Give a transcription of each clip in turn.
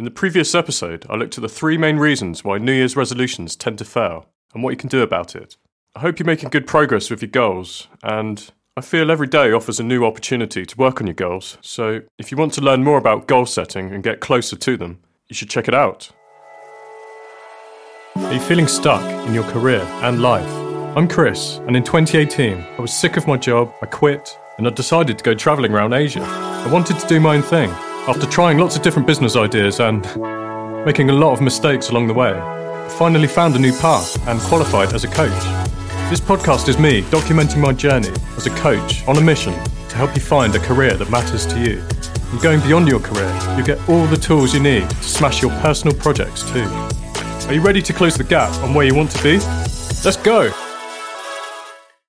In the previous episode, I looked at the three main reasons why New Year's resolutions tend to fail and what you can do about it. I hope you're making good progress with your goals, and I feel every day offers a new opportunity to work on your goals. So, if you want to learn more about goal setting and get closer to them, you should check it out. Are you feeling stuck in your career and life? I'm Chris, and in 2018, I was sick of my job, I quit, and I decided to go travelling around Asia. I wanted to do my own thing. After trying lots of different business ideas and making a lot of mistakes along the way, I finally found a new path and qualified as a coach. This podcast is me documenting my journey as a coach on a mission to help you find a career that matters to you. And going beyond your career, you get all the tools you need to smash your personal projects too. Are you ready to close the gap on where you want to be? Let's go!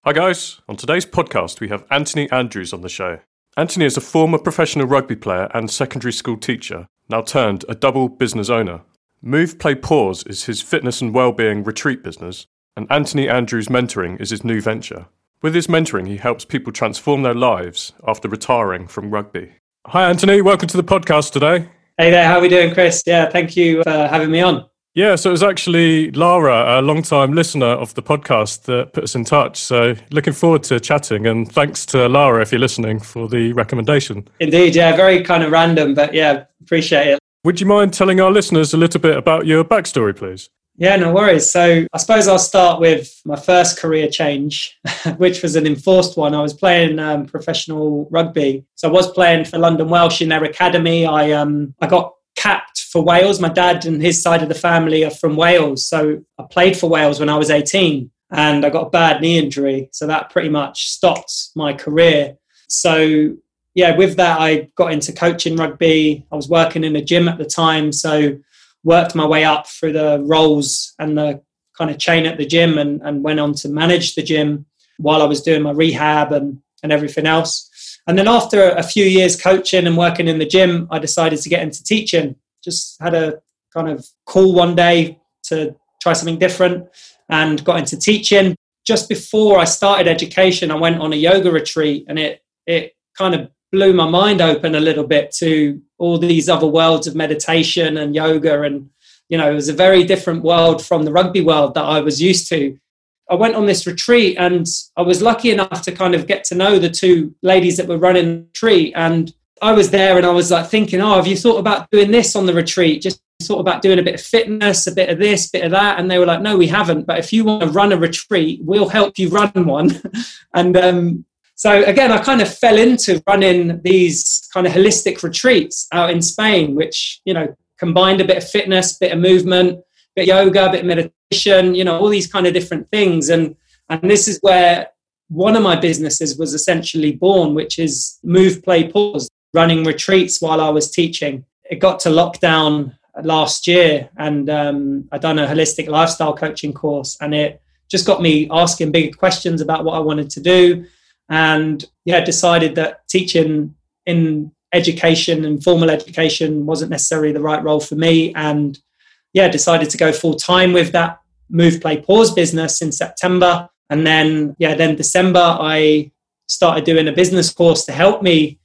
Hi guys, on today's podcast we have Anthony Andrews on the show. Anthony is a former professional rugby player and secondary school teacher, now turned a double business owner. Move Play Pause is his fitness and well-being retreat business, and Anthony Andrews Mentoring is his new venture. With his mentoring, he helps people transform their lives after retiring from rugby. Hi, Anthony. Welcome to the podcast today. Hey there. How are we doing, Chris? Yeah, thank you for having me on. Yeah, so it was actually Lara, a long-time listener of the podcast, that put us in touch. So looking forward to chatting, and thanks to Lara if you're listening for the recommendation. Indeed, yeah, very kind of random, but yeah, appreciate it. Would you mind telling our listeners a little bit about your backstory, please? Yeah, no worries. So I suppose I'll start with my first career change, which was an enforced one. I was playing um, professional rugby. So I was playing for London Welsh in their academy. I um, I got capped for Wales. My dad and his side of the family are from Wales. So I played for Wales when I was 18 and I got a bad knee injury. So that pretty much stopped my career. So yeah, with that, I got into coaching rugby. I was working in a gym at the time. So worked my way up through the roles and the kind of chain at the gym and, and went on to manage the gym while I was doing my rehab and, and everything else. And then after a few years coaching and working in the gym, I decided to get into teaching. Just had a kind of call one day to try something different and got into teaching. Just before I started education, I went on a yoga retreat and it it kind of blew my mind open a little bit to all these other worlds of meditation and yoga and you know it was a very different world from the rugby world that I was used to I went on this retreat and I was lucky enough to kind of get to know the two ladies that were running the retreat. And I was there and I was like thinking oh have you thought about doing this on the retreat? Just thought about doing a bit of fitness a bit of this a bit of that. And they were like no we haven't. But if you want to run a retreat we'll help you run one. And um, so again, I kind of fell into running these kind of holistic retreats out in Spain, which you know combined a bit of fitness, bit of movement, bit of yoga, bit of meditation, you know, all these kind of different things. And and this is where one of my businesses was essentially born, which is Move Play Pause, running retreats while I was teaching. It got to lockdown last year, and um, I done a holistic lifestyle coaching course, and it just got me asking bigger questions about what I wanted to do and yeah, decided that teaching in education and formal education wasn't necessarily the right role for me, and yeah, decided to go full time with that move play pause business in September, and then yeah, then December I started doing a business course to help me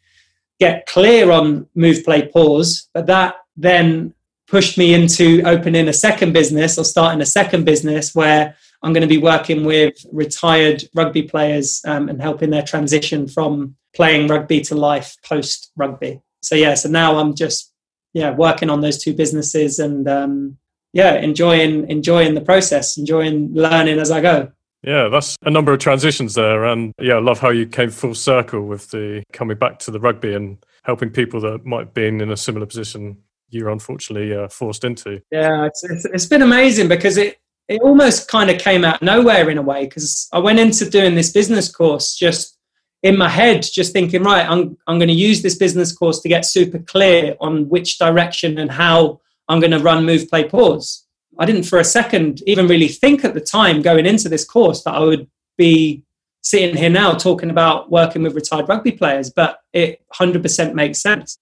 get clear on move play pause, but that then pushed me into opening a second business or starting a second business where I'm going to be working with retired rugby players um, and helping their transition from playing rugby to life post rugby. So yeah, so now I'm just yeah working on those two businesses and um, yeah enjoying enjoying the process, enjoying learning as I go. Yeah, that's a number of transitions there, and yeah, I love how you came full circle with the coming back to the rugby and helping people that might have been in a similar position you're unfortunately uh, forced into. Yeah, it's, it's, it's been amazing because it it almost kind of came out nowhere in a way because I went into doing this business course just in my head, just thinking, right, I'm, I'm going to use this business course to get super clear on which direction and how I'm going to run, move, play, pause. I didn't for a second even really think at the time going into this course that I would be sitting here now talking about working with retired rugby players, but it 100% makes sense.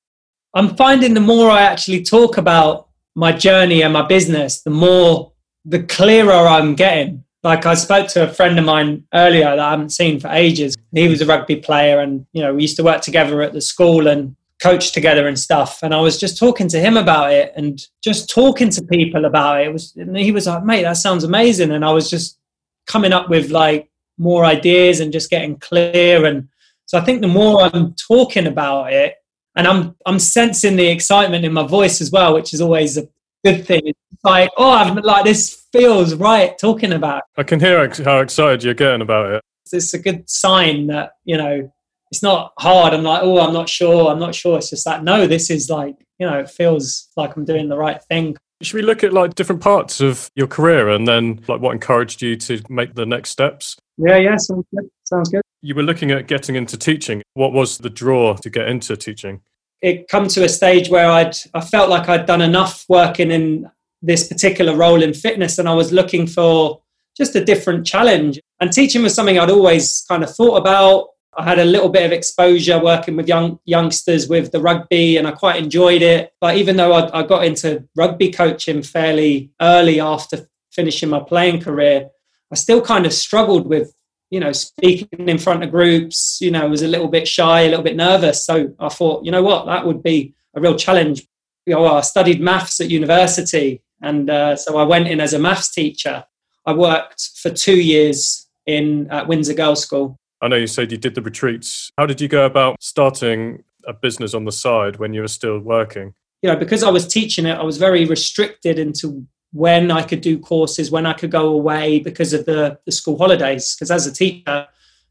I'm finding the more I actually talk about my journey and my business, the more the clearer I'm getting. Like I spoke to a friend of mine earlier that I haven't seen for ages. He was a rugby player, and you know we used to work together at the school. And coach together and stuff. And I was just talking to him about it and just talking to people about it. it was, and he was like, mate, that sounds amazing. And I was just coming up with like more ideas and just getting clear. And so I think the more I'm talking about it, and I'm I'm sensing the excitement in my voice as well, which is always a good thing. It's like, oh, I'm like this feels right talking about. It. I can hear how excited you're getting about it. It's a good sign that you know it's not hard. I'm like, oh, I'm not sure. I'm not sure. It's just like, no, this is like, you know, it feels like I'm doing the right thing. Should we look at like different parts of your career and then like what encouraged you to make the next steps? Yeah, yeah, sounds good. Sounds good. You were looking at getting into teaching. What was the draw to get into teaching? It come to a stage where I'd I felt like I'd done enough working in this particular role in fitness and I was looking for just a different challenge. And teaching was something I'd always kind of thought about I had a little bit of exposure working with young youngsters with the rugby, and I quite enjoyed it. But even though I, I got into rugby coaching fairly early after finishing my playing career, I still kind of struggled with you know speaking in front of groups. You know, was a little bit shy, a little bit nervous. So I thought, you know what, that would be a real challenge. You know, I studied maths at university, and uh, so I went in as a maths teacher. I worked for two years in at Windsor Girls School I know you said you did the retreats. How did you go about starting a business on the side when you were still working? You know, because I was teaching it, I was very restricted into when I could do courses, when I could go away because of the, the school holidays. Because as a teacher,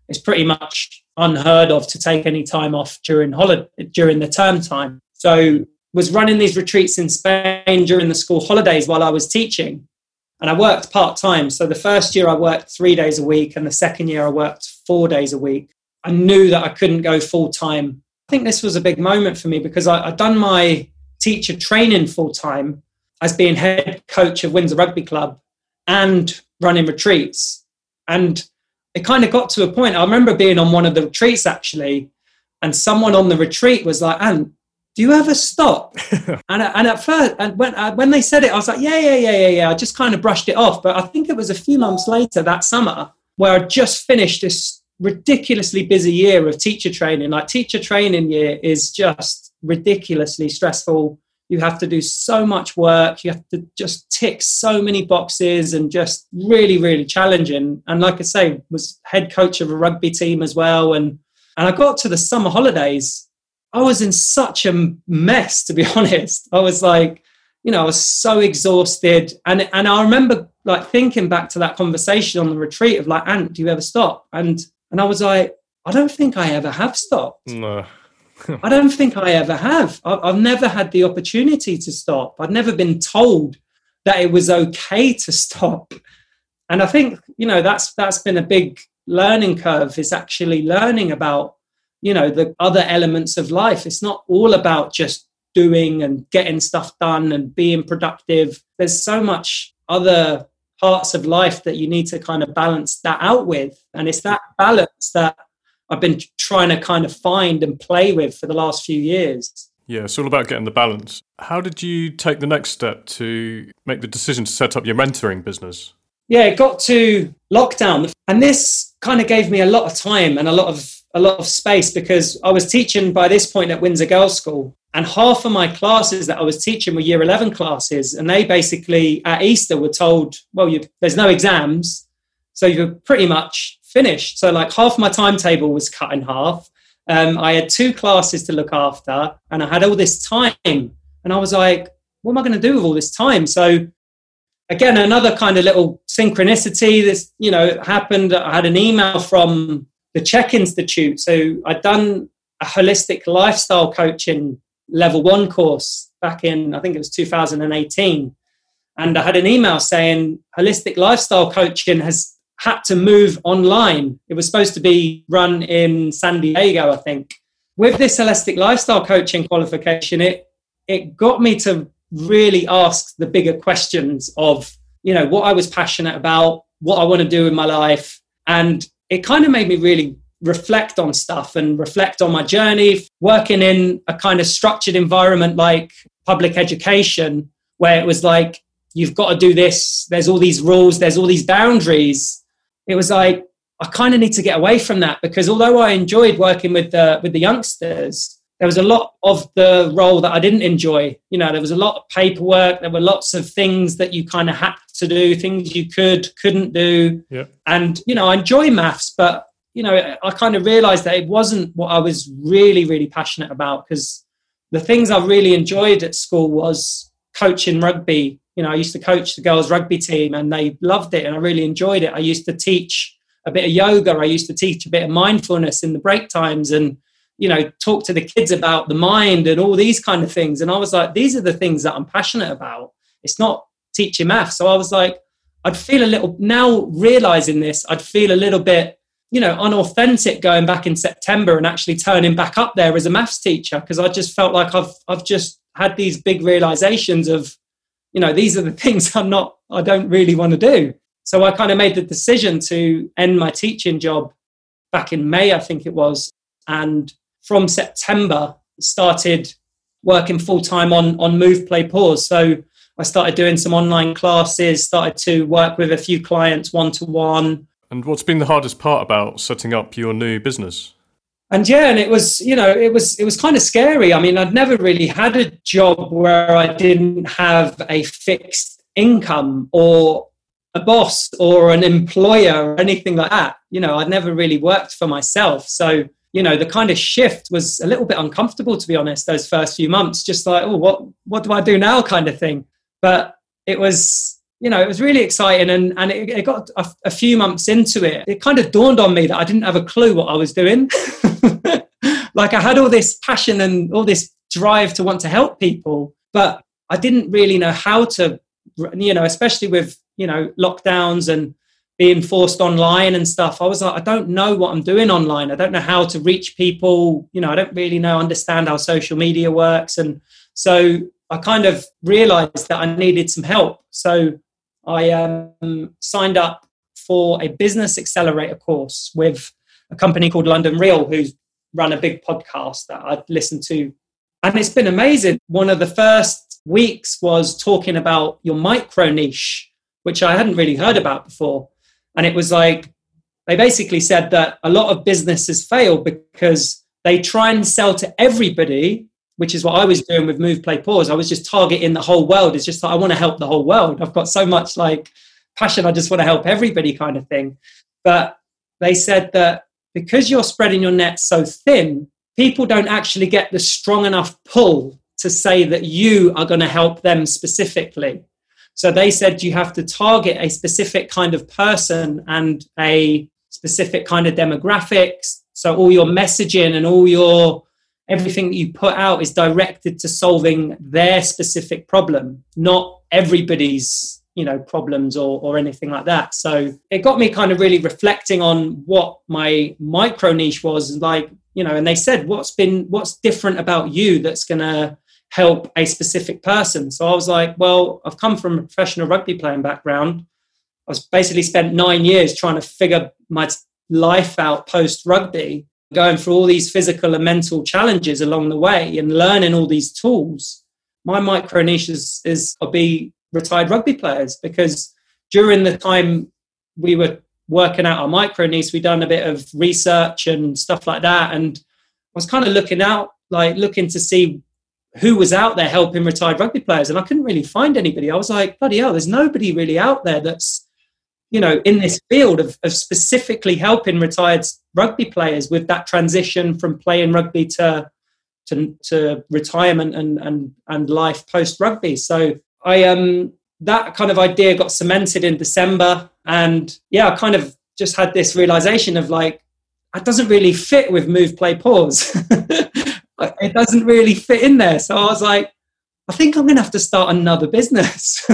it's pretty much unheard of to take any time off during holiday during the term time. So was running these retreats in Spain during the school holidays while I was teaching. And I worked part time. So the first year I worked three days a week, and the second year I worked four days a week. I knew that I couldn't go full time. I think this was a big moment for me because I, had done my teacher training full time as being head coach of Windsor Rugby Club and running retreats. And it kind of got to a point. I remember being on one of the retreats actually, and someone on the retreat was like, "And do you ever stop? and, and at first, and when, uh, when they said it, I was like, yeah, yeah, yeah, yeah, yeah. I just kind of brushed it off. But I think it was a few months later that summer where I just finished this ridiculously busy year of teacher training. Like teacher training year is just ridiculously stressful. You have to do so much work. You have to just tick so many boxes and just really, really challenging. And like I say, was head coach of a rugby team as well. And and I got to the summer holidays I was in such a mess, to be honest. I was like, you know, I was so exhausted. And and I remember like thinking back to that conversation on the retreat of like, Ant, do you ever stop? And and I was like, I don't think I ever have stopped. No. I don't think I ever have. I've never had the opportunity to stop. I've never been told that it was okay to stop. And I think, you know, that's that's been a big learning curve is actually learning about you know the other elements of life. It's not all about just doing and getting stuff done and being productive. There's so much other parts of life that you need to kind of balance that out with. And it's that balance that i've been trying to kind of find and play with for the last few years. Yeah, it's all about getting the balance. How did you take the next step to make the decision to set up your mentoring business? Yeah, it got to lockdown, and this kind of gave me a lot of time and a lot of a lot of space because I was teaching by this point at Windsor Girls School. And half of my classes that I was teaching were year 11 classes. And they basically, at Easter, were told, well, you, there's no exams. So you're pretty much finished. So, like, half my timetable was cut in half. Um, I had two classes to look after, and I had all this time. And I was like, what am I going to do with all this time? So, again, another kind of little synchronicity. This, you know, happened. I had an email from the CHEK Institute. So I'd done a holistic lifestyle coaching level one course back in, I think it was 2018. And I had an email saying holistic lifestyle coaching has had to move online. It was supposed to be run in San Diego, I think. With this holistic lifestyle coaching qualification, it it got me to really ask the bigger questions of, you know, what I was passionate about, what I want to do in my life, and it kind of made me really reflect on stuff and reflect on my journey working in a kind of structured environment like public education where it was like you've got to do this there's all these rules there's all these boundaries. It was like i kind of need to get away from that because although i enjoyed working with the with the youngsters there was a lot of the role that I didn't enjoy. You know, there was a lot of paperwork. There were lots of things that you kind of had to do, things you could, couldn't do. Yeah. And, you know, I enjoy maths, but, you know, I kind of realized that it wasn't what I was really, really passionate about because the things I really enjoyed at school was coaching rugby. You know, I used to coach the girls' rugby team and they loved it and I really enjoyed it. I used to teach a bit of yoga. I used to teach a bit of mindfulness in the break times and you know talk to the kids about the mind and all these kind of things. And i was like these are the things that i'm passionate about. It's not teaching math so i was like i'd feel a little now realizing this i'd feel a little bit you know unauthentic going back in september and actually turning back up there as a maths teacher because i just felt like i've i've just had these big realizations of you know these are the things i'm not i don't really want to do. So i kind of made the decision to end my teaching job back in may i think it was and from September started working full time on on Move Play Pause. So I started doing some online classes, started to work with a few clients one to one. And what's been the hardest part about setting up your new business? And yeah, and it was, you know, it was it was kind of scary. I mean, I'd never really had a job where I didn't have a fixed income or a boss or an employer or anything like that. You know, I'd never really worked for myself. So you know the kind of shift was a little bit uncomfortable to be honest those first few months just like oh what what do i do now? kind of thing. But it was you know it was really exciting and and it, it got a, a, few months into it. It kind of dawned on me that i didn't have a clue what i was doing. Like i had all this passion and all this drive to want to help people but i didn't really know how to you know especially with you know lockdowns and being forced online and stuff i was like i don't know what i'm doing online. I don't know how to reach people. You know i don't really know understand how social media works. And so i kind of realized that i needed some help. So i um, signed up for a business accelerator course with a company called london real who's run a big podcast that i've listened to. And it's been amazing. One of the first weeks was talking about your micro niche which i hadn't really heard about before and it was like, they basically said that a lot of businesses fail because they try and sell to everybody, which is what I was doing with Move Play Pause. I was just targeting the whole world. It's just like, I want to help the whole world. I've got so much like passion. I just want to help everybody kind of thing. But they said that because you're spreading your net so thin, people don't actually get the strong enough pull to say that you are going to help them specifically. So they said you have to target a specific kind of person and a specific kind of demographics. So all your messaging and all your everything that you put out is directed to solving their specific problem, not everybody's you know problems or, or anything like that so it got me kind of really reflecting on what my micro niche was like you know and they said what's been what's different about you that's going to help a specific person. So I was like, well, I've come from a professional rugby playing background. I was basically spent nine years trying to figure my life out post rugby, going through all these physical and mental challenges along the way and learning all these tools. My micro niche is, is I'll be retired rugby players because during the time we were working out our micro niche, we'd done a bit of research and stuff like that. And I was kind of looking out, like looking to see who was out there helping retired rugby players and i couldn't really find anybody. I was like bloody hell there's nobody really out there that's you know in this field of, of specifically helping retired rugby players with that transition from playing rugby to to, to retirement and and and life post rugby. So i um that kind of idea got cemented in december and yeah i kind of just had this realization of like it doesn't really fit with move play pause it doesn't really fit in there. So I was like, I think I'm going to have to start another business.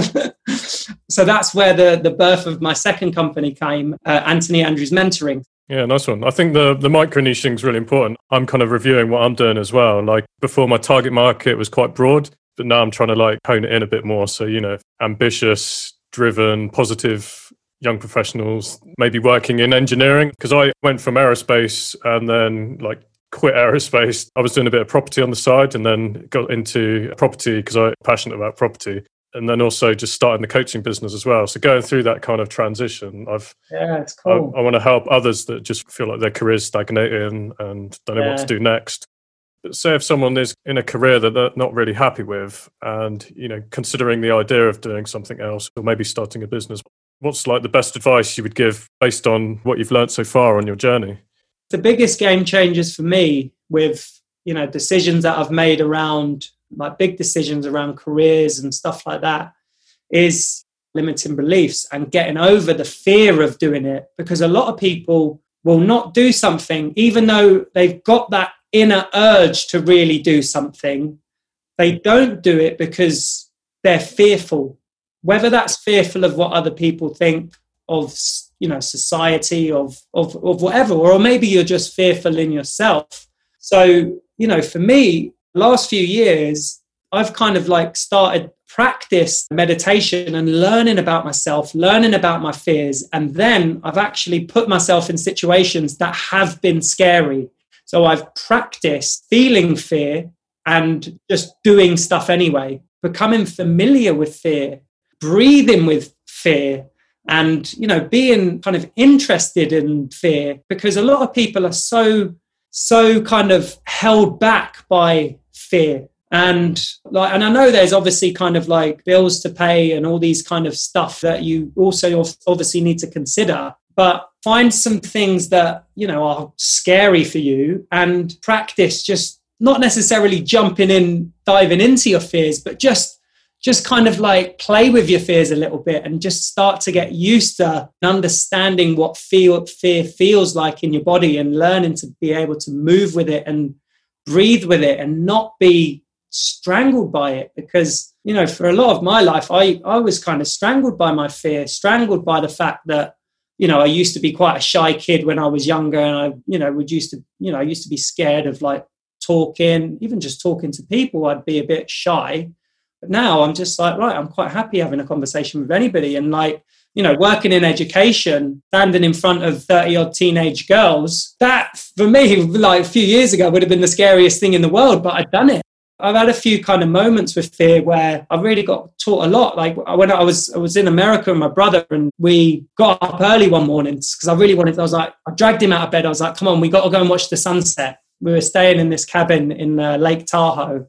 so that's where the, the birth of my second company came, uh, Anthony Andrews Mentoring. Yeah, nice one. I think the, the micro niching is really important. I'm kind of reviewing what I'm doing as well. Like before, my target market was quite broad, but now I'm trying to like hone it in a bit more. So, you know, ambitious, driven, positive young professionals, maybe working in engineering. Because I went from aerospace and then like quit aerospace. I was doing a bit of property on the side and then got into property because I'm passionate about property. And then also just starting the coaching business as well. So going through that kind of transition, I've yeah, it's cool. I, I want to help others that just feel like their career's stagnating and don't know yeah. what to do next. But say if someone is in a career that they're not really happy with and, you know, considering the idea of doing something else or maybe starting a business, what's like the best advice you would give based on what you've learned so far on your journey? The biggest game changers for me with, you know, decisions that I've made around like big decisions around careers and stuff like that is limiting beliefs and getting over the fear of doing it. Because a lot of people will not do something even though they've got that inner urge to really do something they don't do it because they're fearful. Whether that's fearful of what other people think of you know society of of, of whatever or maybe you're just fearful in yourself so you know for me last few years i've kind of like started practice meditation and learning about myself, learning about my fears. And then I've actually put myself in situations that have been scary. So I've practiced feeling fear and just doing stuff anyway, becoming familiar with fear, breathing with fear. And, you know, being kind of interested in fear because a lot of people are so, so kind of held back by fear. And like and i know there's obviously kind of like bills to pay and all these kind of stuff that you also obviously need to consider. But find some things that you know are scary for you and practice just not necessarily jumping in diving into your fears but just just kind of like play with your fears a little bit and just start to get used to understanding what feel, fear feels like in your body and learning to be able to move with it and breathe with it and not be strangled by it. Because you know for a lot of my life i i was kind of strangled by my fear strangled by the fact that you know i used to be quite a shy kid when i was younger and i you know would used to you know i used to be scared of like talking even just talking to people i'd be a bit shy now i'm just like right i'm quite happy having a conversation with anybody and like you know, working in education, standing in front of 30 odd teenage girls, that for me, like a few years ago, would have been the scariest thing in the world, but I'd done it. I've had a few kind of moments with fear where I've really got taught a lot. Like when I was I was in America with my brother, and we got up early one morning because I really wanted. I was like, I dragged him out of bed. I was like, "Come on, we got to go and watch the sunset." We were staying in this cabin in uh, Lake Tahoe,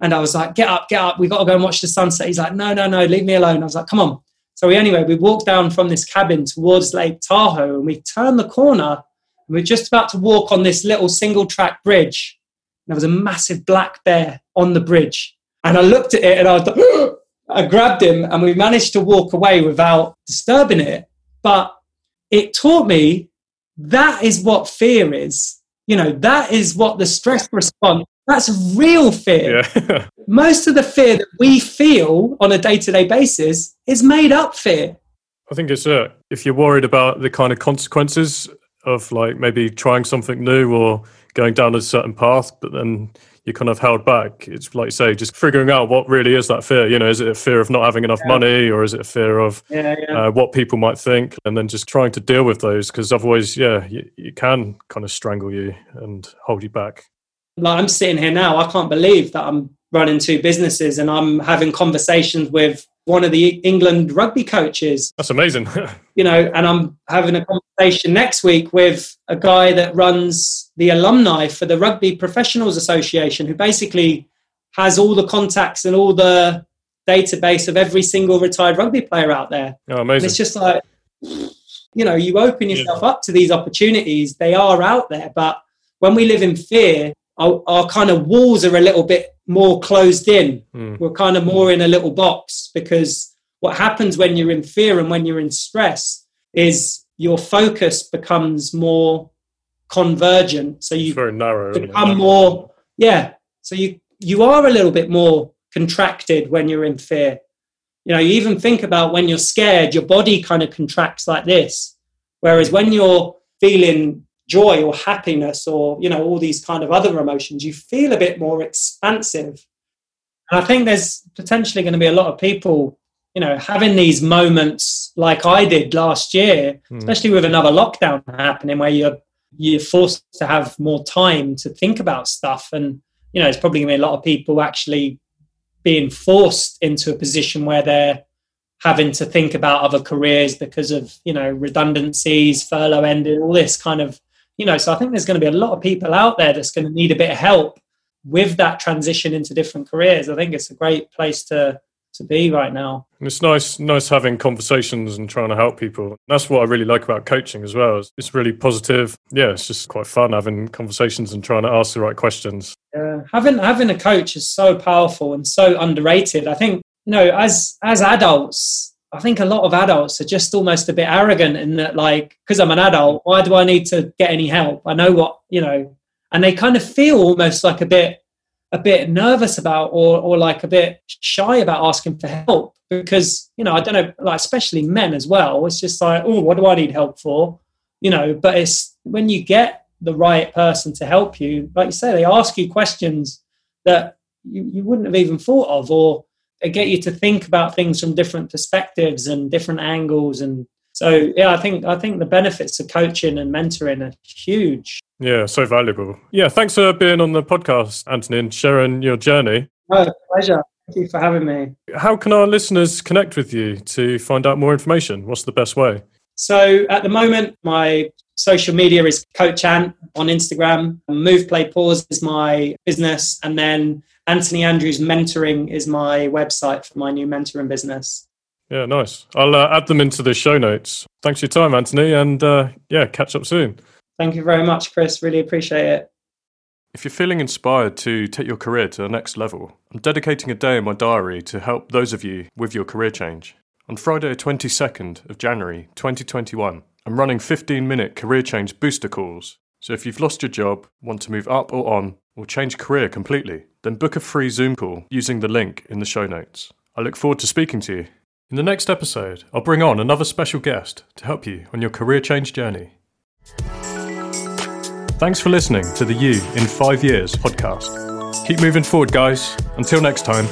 and I was like, "Get up, get up! We've got to go and watch the sunset." He's like, "No, no, no, leave me alone." I was like, "Come on." So we, anyway, we walked down from this cabin towards Lake Tahoe, and we turned the corner, and we we're just about to walk on this little single track bridge And there was a massive black bear on the bridge. And I looked at it and I was like, I grabbed him and we managed to walk away without disturbing it. But it taught me that is what fear is. You know, that is what the stress response, that's real fear. Yeah. Most of the fear that we feel on a day to day basis is made up fear. I think it's uh, if you're worried about the kind of consequences of like maybe trying something new or going down a certain path, but then you're kind of held back. It's like you say, just figuring out what really is that fear. You know, is it a fear of not having enough yeah. money, or is it a fear of yeah, yeah. Uh, what people might think, and then just trying to deal with those because otherwise, yeah, you, you can kind of strangle you and hold you back. Like I'm sitting here now, I can't believe that I'm running two businesses and I'm having conversations with one of the England rugby coaches. That's amazing. you know, and I'm having a conversation next week with a guy that runs the alumni for the Rugby Professionals Association, who basically has all the contacts and all the database of every single retired rugby player out there. Oh, amazing. And it's just like, you know, you open yourself yeah. up to these opportunities, they are out there. But when we live in fear, our, our kind of walls are a little bit more closed in. Mm. We're kind of more in a little box because what happens when you're in fear and when you're in stress is your focus becomes more convergent. So you very narrow, become more, yeah. So you you are a little bit more contracted when you're in fear. You know, you even think about when you're scared, your body kind of contracts like this. Whereas when you're feeling joy or happiness or you know all these kind of other emotions you feel a bit more expansive and i think there's potentially going to be a lot of people you know having these moments like i did last year mm. especially with another lockdown happening where you're you're forced to have more time to think about stuff and you know it's probably going to be a lot of people actually being forced into a position where they're having to think about other careers because of you know redundancies furlough ending all this kind of you know so i think there's going to be a lot of people out there that's going to need a bit of help with that transition into different careers. I think it's a great place to to be right now. It's nice, nice having conversations and trying to help people. That's what I really like about coaching as well. It's really positive. Yeah, it's just quite fun having conversations and trying to ask the right questions. Yeah, having having a coach is so powerful and so underrated. I think you know, as as adults, I think a lot of adults are just almost a bit arrogant in that, like, because I'm an adult, why do I need to get any help? I know what you know, and they kind of feel almost like a bit a bit nervous about or or like a bit shy about asking for help because you know I don't know like especially men as well it's just like oh what do I need help for you know but it's when you get the right person to help you like you say they ask you questions that you, you wouldn't have even thought of or get you to think about things from different perspectives and different angles and so yeah i think i think the benefits of coaching and mentoring are huge yeah, so valuable. Yeah, thanks for being on the podcast, Anthony, and sharing your journey. Oh, pleasure. Thank you for having me. How can our listeners connect with you to find out more information? What's the best way? So at the moment, my social media is Coach Ant on Instagram. Move Play Pause is my business, and then Anthony Andrews Mentoring is my website for my new mentoring business. Yeah, nice. I'll uh, add them into the show notes. Thanks for your time, Anthony, and uh, yeah, catch up soon. Thank you very much, Chris. Really appreciate it. If you're feeling inspired to take your career to the next level, I'm dedicating a day in my diary to help those of you with your career change. On Friday, 22nd of January 2021, I'm running 15 minute career change booster calls. So if you've lost your job, want to move up or on, or change career completely, then book a free Zoom call using the link in the show notes. I look forward to speaking to you. In the next episode, I'll bring on another special guest to help you on your career change journey. Thanks for listening to the You in Five Years podcast. Keep moving forward, guys. Until next time.